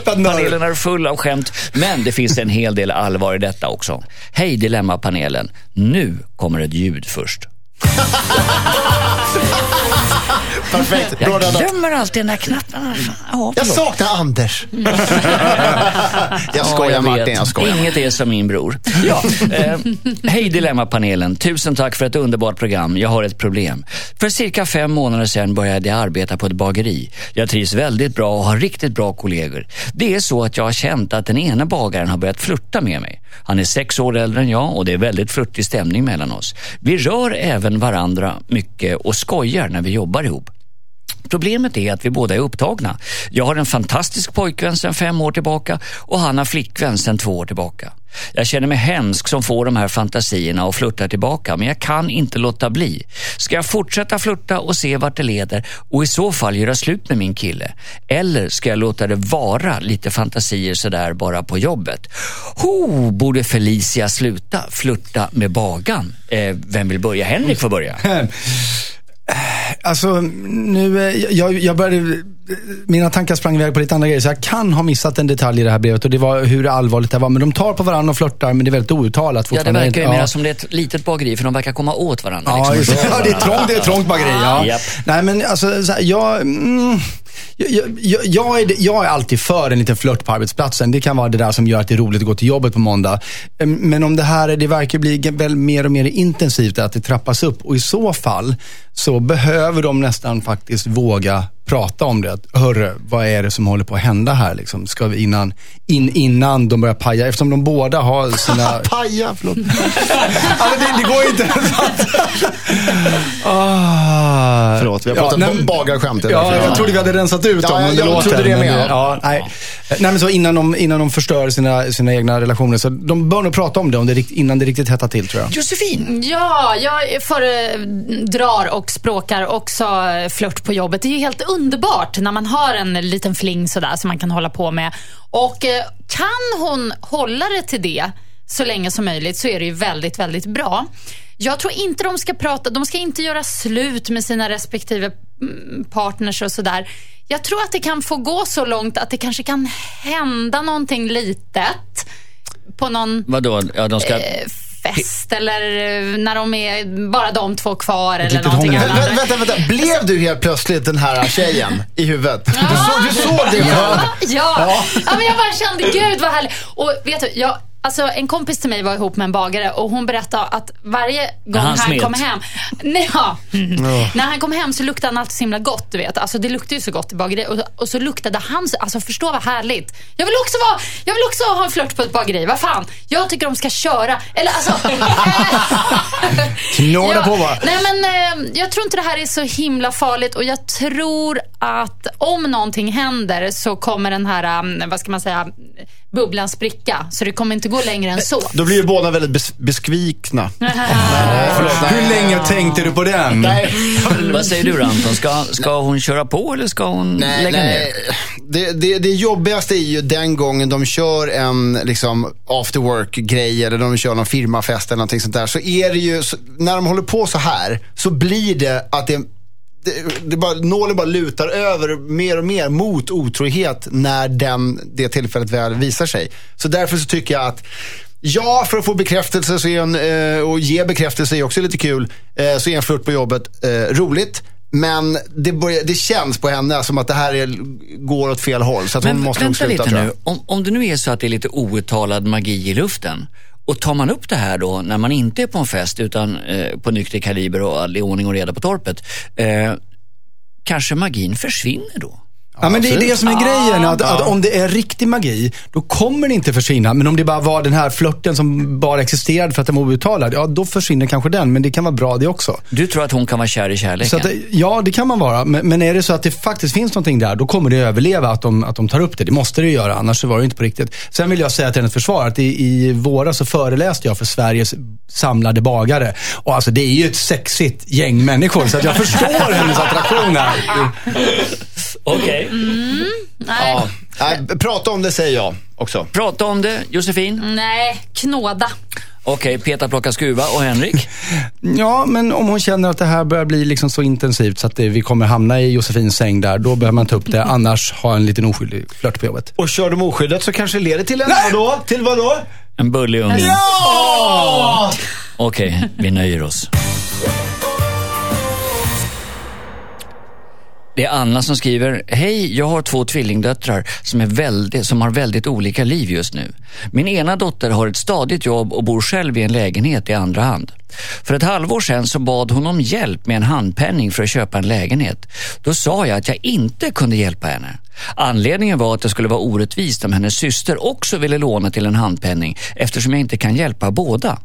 Dörr. Panelen är full av skämt, men det finns en hel del allvar i detta också. Hej Dilemmapanelen, nu kommer ett ljud först. Perfekt. Bra Jag glömmer alltid när knapparna... Ja, Jag saknar Anders. jag Ja, skojar jag Martin, jag skojar. Inget är som min bror. Ja, eh, hej Dilemmapanelen. Tusen tack för ett underbart program. Jag har ett problem. För cirka fem månader sedan började jag arbeta på ett bageri. Jag trivs väldigt bra och har riktigt bra kollegor. Det är så att jag har känt att den ena bagaren har börjat flirta med mig. Han är sex år äldre än jag och det är väldigt flörtig stämning mellan oss. Vi rör även varandra mycket och skojar när vi jobbar ihop. Problemet är att vi båda är upptagna. Jag har en fantastisk pojkvän sedan fem år tillbaka och han har flickvän sedan två år tillbaka. Jag känner mig hemsk som får de här fantasierna och flörtar tillbaka men jag kan inte låta bli. Ska jag fortsätta flörta och se vart det leder och i så fall göra slut med min kille? Eller ska jag låta det vara lite fantasier sådär bara på jobbet? Ho, borde Felicia sluta flörta med bagan? Eh, vem vill börja? Henrik får börja. Alltså, nu, eh, jag, jag började, mina tankar sprang iväg på lite andra grejer, så jag kan ha missat en detalj i det här brevet och det var hur allvarligt det var. Men de tar på varandra och flörtar, men det är väldigt outtalat Ja, det verkar ju Ja. mer som det är ett litet bageri för de verkar komma åt varandra. Ja, liksom. ja, det är trångt, det är trångt bageri. Ja. Japp. Nej, men alltså, så här, jag, mm, jag, jag, jag, är, jag är alltid för en liten flört på arbetsplatsen. Det kan vara det där som gör att det är roligt att gå till jobbet på måndag. Men om det här, det verkar bli väl mer och mer intensivt, att det trappas upp. Och i så fall så behöver de nästan faktiskt våga prata om det. Att, Hörru, vad är det som håller på att hända här? Liksom? Ska vi innan, in, innan de börjar paja, eftersom de båda har sina... Paja, förlåt. ja, men det, det går inte ens att... ah. Förlåt, vi har pratat nej, bagarskämt. Ja, jag trodde vi hade rensat ut dem Ja, under jag låten. trodde det men med. Ja, nej. nej, men så innan de, innan de förstör sina, sina egna relationer. Så de bör nog prata om det, om det innan det riktigt hettar till tror jag. Josefin, Ja, jag föredrar och språkar också flört på jobbet. Det är ju helt underbart när man har en liten fling sådär som man kan hålla på med. Och eh, kan hon hålla det till det så länge som möjligt så är det ju väldigt, väldigt bra. Jag tror inte de ska prata, de ska inte göra slut med sina respektive mm, partners och sådär. Jag tror att det kan få gå så långt att det kanske kan hända någonting litet på någon vadå? Ja, de ska... eh, fest eller eh, när de är bara de två kvar eller litet någonting annat. Vä- vänta, vänta. Blev du helt plötsligt den här tjejen i huvudet? Du, så, du såg det Ja, själv? ja. ja, men jag bara kände, gud vad härligt. Och vet du, jag, alltså, en kompis till mig var ihop med en bagare och hon berättade att varje gång han han, kom hem, nej, ja, när han kom hem så luktade han alltid så himla gott. Du vet. Alltså, det luktade ju så gott i bageri och, och så luktade han, så- alltså förstå vad härligt. Jag vill också, vara, jag vill också ha en flört på ett bageri, vad fan. Jag tycker de ska köra. Eller alltså... Knåda på bara. Nej men eh, jag tror inte det här är så himla farligt och jag tror att om någonting händer så kommer den här, eh, vad ska man säga, bubblan spricka. Så det kommer inte gå längre än så. Då blir ju båda väldigt bes- besvikna. Hur länge tänkte du på den? Nej, Vad säger du då, Anton? Ska, ska hon köra på eller ska hon nej, lägga ner? nej. Det, det, det jobbigaste är ju den gången de kör en liksom, after work-grej eller de kör någon firmafest eller någonting sånt där. Så är det ju, så, när de håller på så här, så blir det att det det, det bara, nålen bara lutar över mer och mer mot otrohet när den, det tillfället väl visar sig. Så därför så tycker jag att Ja, för att få bekräftelse så är en, eh, och ge bekräftelse är också lite kul. Eh, så är en flört på jobbet eh, roligt. Men det, börjar, det känns på henne som att det här är, går åt fel håll. Så att hon Men måste nog vänta sluta lite nu. Om, om det nu är så att det är lite outtalad magi i luften och tar man upp det här då när man inte är på en fest utan eh, på nykter kaliber och all ordning och reda på torpet. Eh, kanske magin försvinner då? Ja, men det är det som är grejen. Att, att om det är riktig magi, då kommer det inte försvinna. Men om det bara var den här flörten som bara existerade för att den var outtalad, ja då försvinner kanske den. Men det kan vara bra det också. Du tror att hon kan vara kär i kärleken? Så att, ja, det kan man vara. Men, men är det så att det faktiskt finns någonting där, då kommer det överleva att de, att de tar upp det. Det måste det göra, annars så var det inte på riktigt. Sen vill jag säga till hennes försvar att i, i våras så föreläste jag för Sveriges samlade bagare. Och alltså det är ju ett sexigt gäng människor, så att jag förstår hennes attraktion här. Okej. Nej, Ja. Nej, prata om det säger jag också. Prata om det, Josefin. nej, knåda. Okej, Peter plocka skruva och Henrik. Ja, men om hon känner att det här börjar bli liksom så intensivt så att det, vi kommer hamna i Josefins säng där, då behöver man ta upp det. Annars ha en liten oskyldig flört på jobbet. Och kör de oskyddat så kanske det leder till en vadå? Till vadå? En bullig unge. Ja! Okej, vi nöjer oss. Det är Anna som skriver, hej, jag har två tvillingdöttrar som, är väldigt, som har väldigt olika liv just nu. Min ena dotter har ett stadigt jobb och bor själv i en lägenhet i andra hand. För ett halvår sedan så bad hon om hjälp med en handpenning för att köpa en lägenhet. Då sa jag att jag inte kunde hjälpa henne. Anledningen var att det skulle vara orättvist om hennes syster också ville låna till en handpenning eftersom jag inte kan hjälpa båda.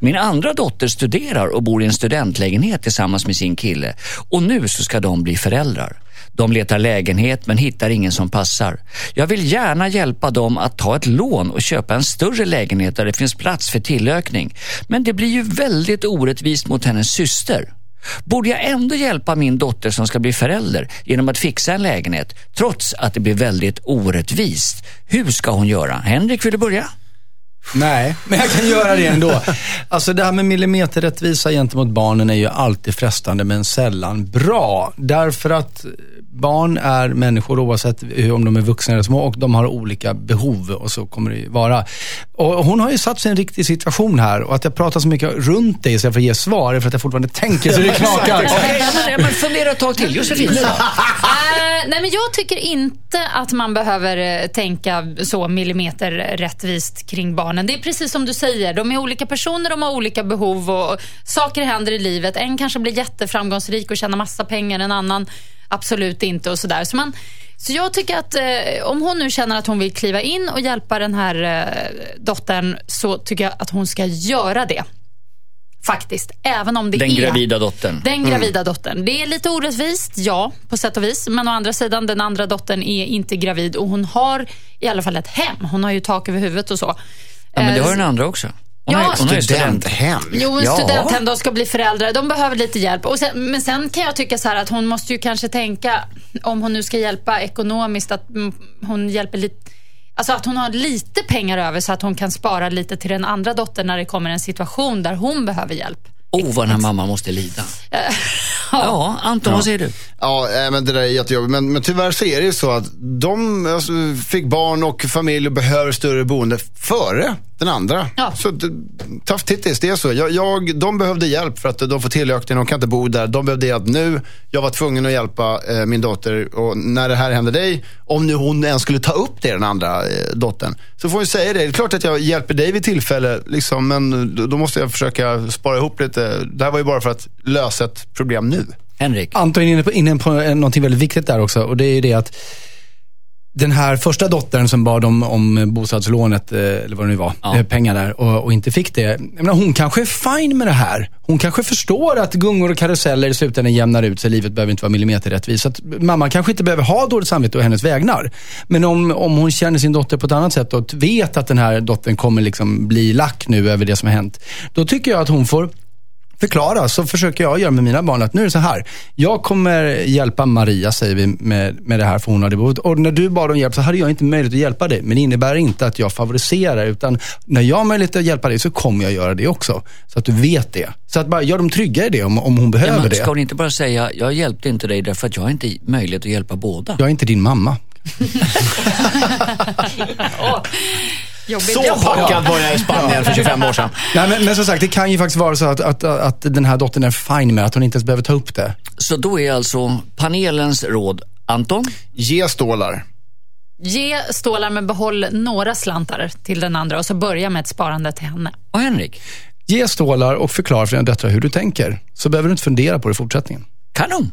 Min andra dotter studerar och bor i en studentlägenhet tillsammans med sin kille och nu så ska de bli föräldrar. De letar lägenhet men hittar ingen som passar. Jag vill gärna hjälpa dem att ta ett lån och köpa en större lägenhet där det finns plats för tillökning. Men det blir ju väldigt orättvist mot hennes syster. Borde jag ändå hjälpa min dotter som ska bli förälder genom att fixa en lägenhet trots att det blir väldigt orättvist? Hur ska hon göra? Henrik, vill du börja? Nej, men jag kan göra det ändå. Alltså det här med millimeterrättvisa gentemot barnen är ju alltid frestande men sällan bra. Därför att barn är människor oavsett hur- om de är vuxna eller små och de har olika behov och så kommer det vara. Och hon har ju satt sig i en riktig situation här och att jag pratar så mycket runt dig istället för att ge svar är för att jag fortfarande tänker så det knakar. Okej, men, men fundera ett tag till. Josefin? Eh, nej, men jag tycker inte att man behöver eh, tänka så millimeter rättvist kring barnen. Det är precis som du säger, de är olika personer, de har olika behov och saker händer i livet. En kanske blir jätteframgångsrik och tjänar massa pengar, en annan absolut inte och sådär. Så, man, så jag tycker att eh, om hon nu känner att hon vill kliva in och hjälpa den här eh, dottern så tycker jag att hon ska göra det. Faktiskt, även om det Den är... gravida dottern. Den gravida dottern. Det är lite orättvist, ja, på sätt och vis. Men å andra sidan, den andra dottern är inte gravid och hon har i alla fall ett hem. Hon har ju tak över huvudet och så. Ja, men det Eh, har den andra också. Hon Ja, har, ju student. Studenthem. Jo, men Ja. studenthem, de ska bli föräldrar. De behöver lite hjälp. Och sen, men sen kan jag tycka så här att hon måste ju kanske tänka, om hon nu ska hjälpa ekonomiskt, att hon hjälper lite Alltså att hon har lite pengar över så att hon kan spara lite till den andra dottern när det kommer en situation där hon behöver hjälp. Oh, vad den här mamman måste lida. Ja, Anton, vad säger du? Ja, men det där är jättejobbigt. Men, men tyvärr så är det ju så att de alltså, fick barn och familj och behöver större boende före den andra. Ja. Så det- tough titties, det är så. Jag, jag, de behövde hjälp för att de får tillökning, de kan inte bo där. De behövde hjälp nu. Jag var tvungen att hjälpa eh, min dotter och när det här hände dig, om nu hon ens skulle ta upp det, den andra eh, dottern, så får jag säga det. Det är klart att jag hjälper dig vid tillfälle, liksom, men då, måste jag försöka spara ihop lite. Det här var ju bara för att lösa ett problem nu. Henrik? Anton är inne på, inne på något väldigt viktigt där också. Och det är ju det att den här första dottern som bad om, om bostadslånet, eh, eller vad det nu var, Ja. eh, pengar där och, och inte fick det. Jag menar, hon kanske är fine med det här. Hon kanske förstår att gungor och karuseller i slutändan jämnar ut sig. Livet behöver inte vara millimeterrättvist. Så att mamma kanske inte behöver ha dåligt samvete å hennes vägnar. Men om, om hon känner sin dotter på ett annat sätt och vet att den här dottern kommer liksom bli lack nu över det som har hänt. Då tycker jag att hon får förklara, så försöker jag göra med mina barn att nu är det så här. Jag kommer hjälpa Maria, säger vi, med, med det här för hon har det behovet. Och när du bad om hjälp så hade jag inte möjlighet att hjälpa dig. Men det innebär inte att jag favoriserar, utan när jag har möjlighet att hjälpa dig så kommer jag göra det också. Så att du vet det. Så att bara gör dem trygga i det om, om hon Ja, behöver men det. ska hon inte bara säga, jag hjälpte inte dig därför att jag har inte möjlighet att hjälpa båda? Jag är inte din mamma. Jobbigt. Så packad var jag i Spanien för 25 år sedan. Nej, men, men som sagt, det kan ju faktiskt vara så att, att, att den här dottern är fine med att hon inte ens behöver ta upp det. Så då är alltså panelens råd, Anton? Ge stålar. Ge stålar men behåll några slantar till den andra och så börja med ett sparande till henne. Och Henrik? Ge stålar och förklara för dina döttrar hur du tänker. Så behöver du inte fundera på det i fortsättningen. Kanon!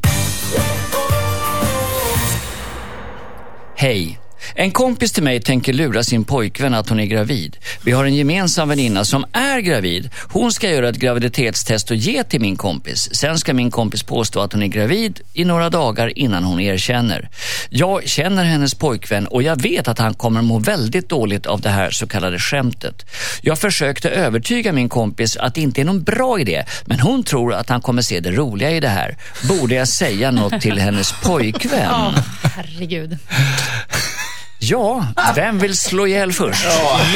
Hej! En kompis till mig tänker lura sin pojkvän att hon är gravid. Vi har en gemensam väninna som är gravid. Hon ska göra ett graviditetstest och ge till min kompis. Sen ska min kompis påstå att hon är gravid i några dagar innan hon erkänner. Jag känner hennes pojkvän och jag vet att han kommer må väldigt dåligt av det här så kallade skämtet. Jag försökte övertyga min kompis att det inte är någon bra idé, men hon tror att han kommer se det roliga i det här. Borde jag säga något till hennes pojkvän? Ja, herregud. Ja, vem vill slå ihjäl först?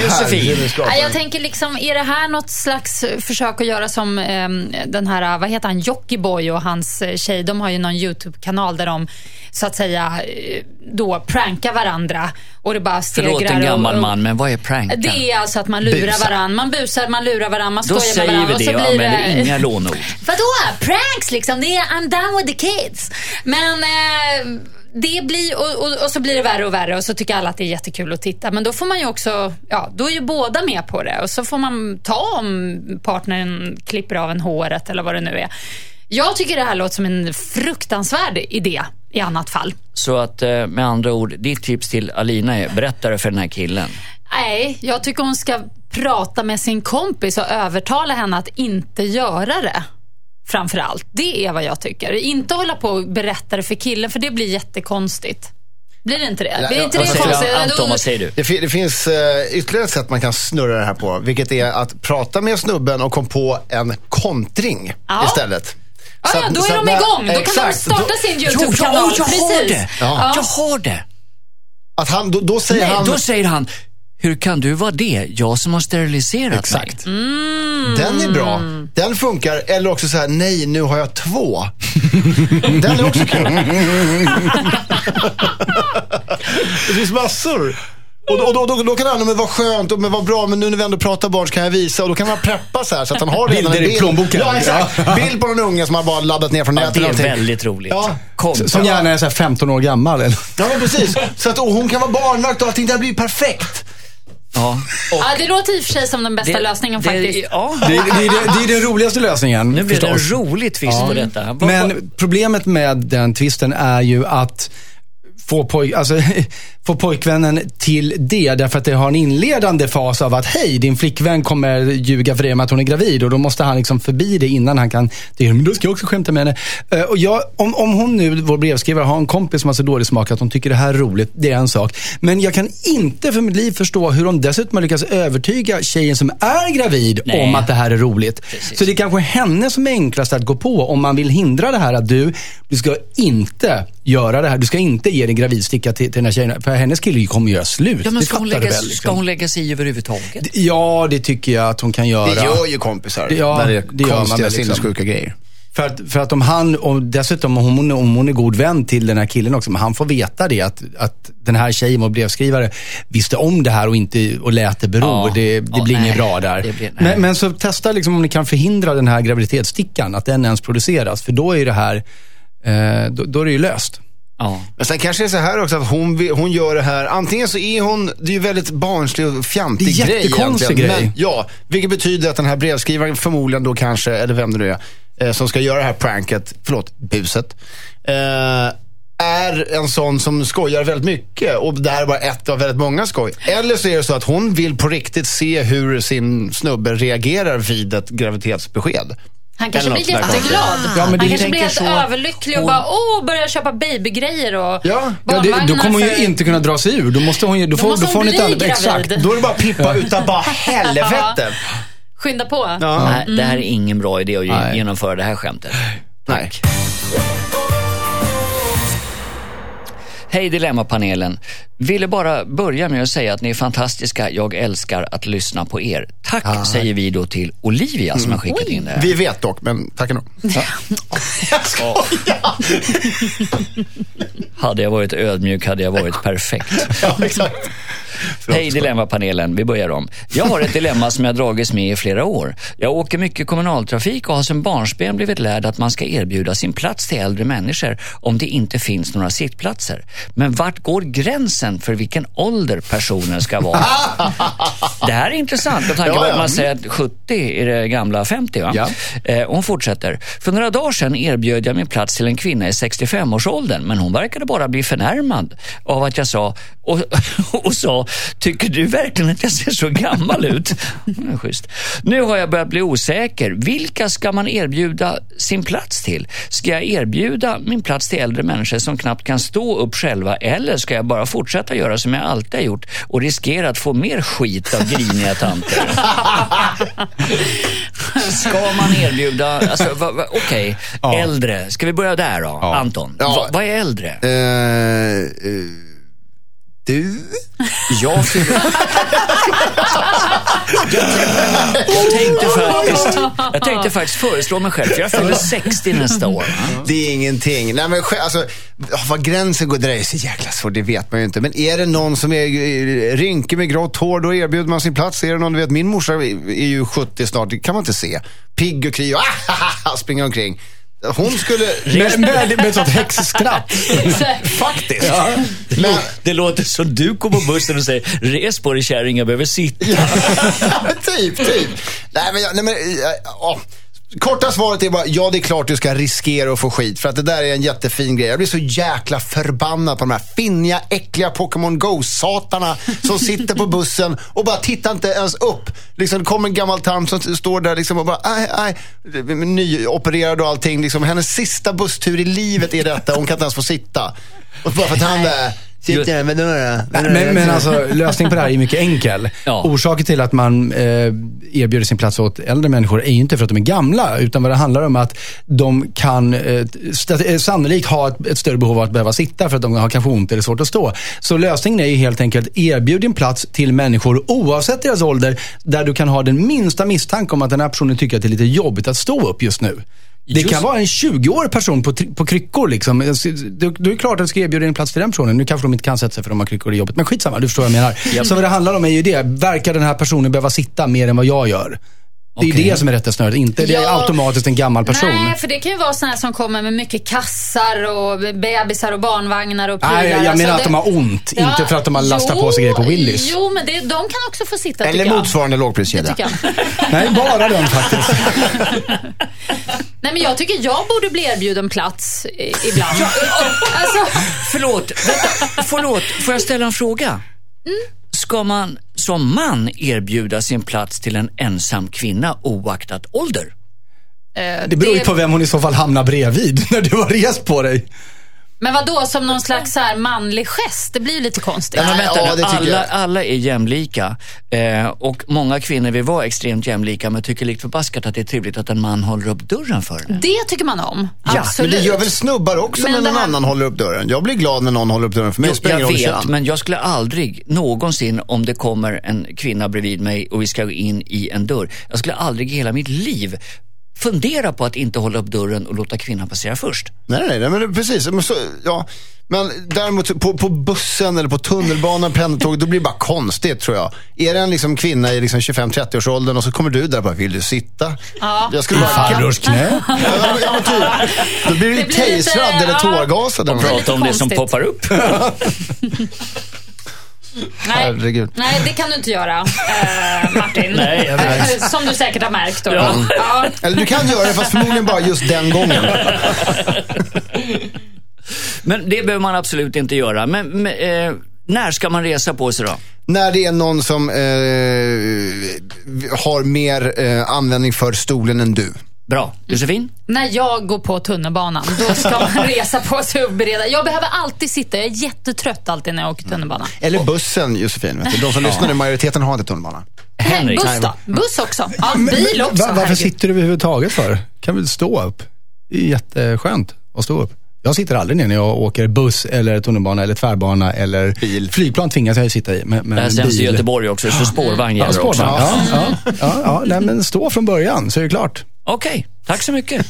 Josefin. Nej, Jag tänker liksom, är det här något slags försök att göra som ehm, den här, vad heter han, Jockiboi och hans eh, tjej, de har ju någon YouTube-kanal där de så att säga eh, då prankar varandra och det bara stegrar. Förlåt en gammal och- man, men vad är pranken? Det är alltså att man lurar varandra. Man busar, man lurar varandra, man Då skojar med säger varandra. vi det och och så blir använder det... inga lånord. Vadå? Pranks liksom. Det är I'm done with the kids. Men eh, det blir, och, och, och så blir det värre och värre och så tycker alla att det är jättekul att titta. Men då får man ju också, ja, då är ju båda med på det. Och så får man ta om partnern klipper av en håret eller vad det nu är. Jag tycker det här låter som en fruktansvärd idé i annat fall. Så att eh, med andra ord, ditt tips till Alina är berätta det för den här killen. Nej, jag tycker hon ska prata med sin kompis och övertala henne att inte göra det. Framför allt. Det är vad jag tycker. Inte hålla på och berätta det för killen, för det blir jättekonstigt. Blir det inte det? Ja, blir inte det säger konstigt? Anton, vad säger du? Det, det finns eh, ytterligare ett sätt man kan snurra det här på, vilket är att prata med snubben och kom på en kontring Ja. istället. Ja, Så ja, då är de när- igång. Då kan exakt, de starta då- sin Jo, YouTube-kanal. jag, jag har Precis. det! Ja. Jag har det! Att han, då, då säger Nej, han, då säger han, hur kan du vara det? Jag som har steriliserat Exakt. mig. den är bra. Den funkar. Eller också så här, nej nu har jag två. den är också kul. det finns massor. Och, då, och då, då, då kan han, men vad skönt, och, men vad bra, men nu när vi ändå pratar barn så kan jag visa. Och då kan man preppa så här så att han har redan Bilder en i plånboken. Ja, exakt. Bild på någon unge som han bara laddat ner från Ja, nätet. det eller är någonting. väldigt roligt. Ja. Som gärna är så här 15 år gammal. Eller? Ja, men precis. Så att och hon kan vara barnvakt och allting det här blir perfekt. Ja. Ja, det låter i och för sig som den bästa lösningen faktiskt. Ja, Det, det, är det, det är den roligaste lösningen nu blev det en rolig twist på detta. Men problemet med den twisten är ju att få, poj alltså, få pojkvännen till det. Därför att det har en inledande fas av att hej, din flickvän kommer ljuga för dig med att hon är gravid. Och då måste han liksom förbi det innan han kan, men då ska jag också skämta med henne. Eh, och jag, om, om hon nu, vår brevskrivare, har en kompis som har så dålig smak att hon tycker det här är roligt, det är en sak. Men jag kan inte för mitt liv förstå hur de dessutom har lyckats övertyga tjejen som är gravid Nej. om att det här är roligt. Precis. Så det är kanske henne som är enklast att gå på om man vill hindra det här att du, du ska inte göra det här. Du ska inte ge din gravidsticka till, till den här tjejen. För hennes kille kommer göra slut. Ja, men ska hon, lägga, väl, liksom. ska hon lägga sig i överhuvudtaget? Ja, det tycker jag att hon kan göra. Det gör ju kompisar. Ja, det är det gör man liksom. sinnessjuka grejer. För att, för att om han, och dessutom om hon, om hon är god vän till den här killen också, men han får veta det att, att den här tjejen, vår brevskrivare, visste om det här och, inte, och lät det bero. Ja. Det, det Ja, blir nej. inget bra där. Det blir- nej. men, men så testa liksom om ni kan förhindra den här graviditetsstickan, att den ens produceras. För då är det här, eh, då, då är det ju löst. Ja. Men sen kanske det är så här också att hon, hon gör det här. Antingen så är hon, det är ju väldigt barnslig och fjantig Det är grej jättekonstig grej. Men, ja, vilket betyder att den här brevskrivaren förmodligen då kanske, eller vem det nu är, eh, som ska göra det här pranket, förlåt, buset. Eh, är en sån som skojar väldigt mycket och det här är bara ett av väldigt många skoj. Eller så är det så att hon vill på riktigt se hur sin snubbe reagerar vid ett graviditetsbesked. Han kanske blir jätteglad. Ja, men han det- kanske blir helt så. överlycklig och bara, åh, börjar köpa babygrejer och Ja. Ja, det, då kommer hon ju inte kunna dra sig ur. Då måste hon ju, då får, måste då får hon bli gravid. Exakt. Då är det bara pippa utav bara helvete. Skynda på. Ja. Nej, det här är ingen bra idé att Nej. genomföra det här skämtet. Nej. Hej Dilemmapanelen. Ville bara börja med att säga att ni är fantastiska. Jag älskar att lyssna på er. Tack säger vi då till Olivia som har skickat in det här. Vi vet dock, men tackar nog. Jag skojar. Hade jag varit ödmjuk hade jag varit perfekt. Ja, exakt. Hej Dilemmapanelen, vi börjar om. Jag har ett dilemma som jag dragits med i flera år. Jag åker mycket kommunaltrafik och har sedan barnsben blivit lärd att man ska erbjuda sin plats till äldre människor om det inte finns några sittplatser. Men vart går gränsen för vilken ålder personen ska vara? Det här är intressant med tanke på att man säger att 70 är det gamla 50. Va? Ja. Eh, hon fortsätter. För några dagar sedan erbjöd jag min plats till en kvinna i 65-årsåldern men hon verkade bara bli förnärmad av att jag sa och, och sa, tycker du verkligen att jag ser så gammal ut? Schysst. Nu har jag börjat bli osäker. Vilka ska man erbjuda sin plats till? Ska jag erbjuda min plats till äldre människor som knappt kan stå upp själva eller ska jag bara fortsätta göra som jag alltid har gjort och riskera att få mer skit av griniga tanter? Ska man erbjuda, alltså, va, va, okej, Ja. äldre. Ska vi börja där då? Ja. Anton, Ja. Va, vad är äldre? Eh, eh, du? Jag fyller... jag, tänkte faktiskt, jag tänkte faktiskt föreslå mig själv, för jag fyller 60 nästa år. Det är ingenting. Nej, men, alltså, var gränsen går, det där är så jäkla svårt, det vet man ju inte. Men är det någon som är eh, rynkig med grått hår, då erbjuder man sin plats. Är det någon, du vet, min morsa är ju 70 snart, det kan man inte se. Pigg och kry och ah, omkring. Hon skulle... Med, med, med ett sånt häxskratt. Faktiskt. Det, lå- det låter som du kommer på bussen och säger, res på dig kärring, jag behöver sitta. typ, typ. Nej, men, jag- nej, men äh, ja. Korta svaret är bara, ja det är klart du ska riskera att få skit. För att det där är en jättefin grej. Jag blir så jäkla förbannad på de här finniga, äckliga Pokémon Go-satarna som sitter på bussen och bara tittar inte ens upp. Liksom, det kommer en gammal tant som står där liksom och bara, aj, aj, nyopererad och allting. Liksom, hennes sista busstur i livet är detta. Hon kan inte ens få sitta. Och bara för att han där, sitter där med några. Men, men alltså, lösningen på det här är mycket enkel. Ja. Orsaken till att man eh, erbjuder sin plats åt äldre människor är ju inte för att de är gamla, utan vad det handlar om är att de kan eh, eh, sannolikt ha ett, ett större behov av att behöva sitta för att de har kanske ont eller svårt att stå. Så lösningen är ju helt enkelt erbjud din plats till människor oavsett deras ålder, där du kan ha den minsta misstanke om att den här personen tycker att det är lite jobbigt att stå upp just nu. Det kan vara en 20-årig person på, på kryckor. Liksom. Då, då är klart att du ska erbjuda en plats till den personen. Nu kanske de inte kan sätta sig för de har kryckor i jobbet. Men skitsamma, du förstår vad jag menar. Så vad det handlar om är ju det. Verkar den här personen behöva sitta mer än vad jag gör? Det är Okej. det som är rättesnöret, inte det är Ja. automatiskt en gammal person. Nej, för det kan ju vara här som kommer med mycket kassar och bebisar och barnvagnar och prylar. Nej, jag Alltså, menar att det- de har ont, Ja, inte för att de har lastat på sig grejer på Willys. Jo, men det, de kan också få sitta Eller motsvarande lågpriskedja. Nej, bara den faktiskt. Nej, men jag tycker jag borde bli erbjuden plats ibland. alltså, Förlåt, vänta, förlåt, får jag ställa en fråga? Ska man som man erbjuda sin plats till en ensam kvinna oaktat ålder? eh, Det beror ju på vem hon i så fall hamnar bredvid när du har rest på dig. Men vad då som någon slags så här manlig gest? Det blir ju lite konstigt. Ja, men vänta ja, det alla, jag. alla är jämlika eh, och många kvinnor vill vara extremt jämlika men tycker likt förbaskat att det är trevligt att en man håller upp dörren för henne. Det tycker man om. Ja, men Absolut. Men det gör väl snubbar också Men när någon här- annan håller upp dörren. Jag blir glad när någon håller upp dörren för mig. Jo, jag roll vet, kön. men jag skulle aldrig någonsin, om det kommer en kvinna bredvid mig och vi ska gå in i en dörr, jag skulle aldrig i hela mitt liv fundera på att inte hålla upp dörren och låta kvinnan passera först. Nej, nej, nej, men precis. Men, så, ja. men däremot på, på bussen eller på tunnelbanan, pendeltåget, då blir det bara konstigt tror jag. Är det en liksom kvinna i liksom 25-30-årsåldern och så kommer du där och bara, vill du sitta? Ja. Jag skulle bara... Farbrors knä. Ja, ja, men typ. Då blir du Det blir lite- tasrad eller tårgasad. något. Prata om det som poppar upp. Nej, Herregud. nej, det kan du inte göra, eh, Martin. Nej, jag vet. Eh, Som du säkert har märkt. Då. Ja. Ja. Eller du kan göra det, fast förmodligen bara just den gången. Men det behöver man absolut inte göra. Men, men eh, när ska man resa på sig då? När det är någon som eh, har mer eh, användning för stolen än du. Bra. Josefin? När jag går på tunnelbanan, då ska man resa på sig och bereda. Jag behöver alltid sitta. Jag är jättetrött alltid när jag åker tunnelbana. Eller bussen, Josefin. Vet du. De som lyssnar nu, majoriteten har inte tunnelbana. Henrik? Buss då? Buss också. Ja, bil också. Va- varför herregud. sitter du överhuvudtaget för? Kan väl stå upp? Det är jätteskönt att stå upp. Jag sitter aldrig ner när jag åker buss eller tunnelbana eller tvärbana eller Bil. flygplan tvingas jag ju sitta i. Men, men Det här sänds i Göteborg också, så spårvagn Ja, gäller också. spårvagn. Ja, ja, ja, ja, nej, men stå från början så är det klart. Okej, tack så mycket.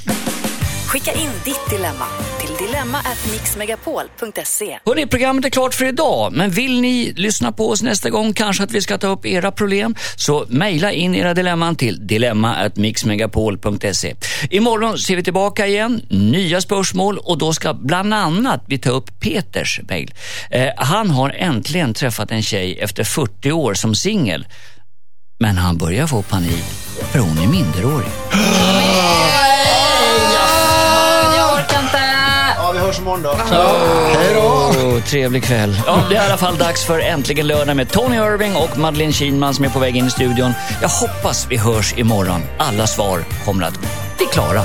Skicka in ditt dilemma till dilemma@mixmegapol.se. Hörrni, programmet är klart för idag, men vill ni lyssna på oss nästa gång, kanske att vi ska ta upp era problem, så mejla in era dilemman till dilemma@mixmegapol.se. Imorgon ser vi tillbaka igen, nya spörsmål och då ska bland annat vi ta upp Peters mejl. Eh, han har äntligen träffat en tjej efter 40 år som singel, men han börjar få panik för hon är minderårig. Ja, vi hörs imorgon då. Hej då! trevlig kväll. Ja, det är i alla fall dags för Äntligen lördag med Tony Irving och Madeleine Kihlman som är på väg in i studion. Jag hoppas vi hörs imorgon. Alla svar kommer att bli klara.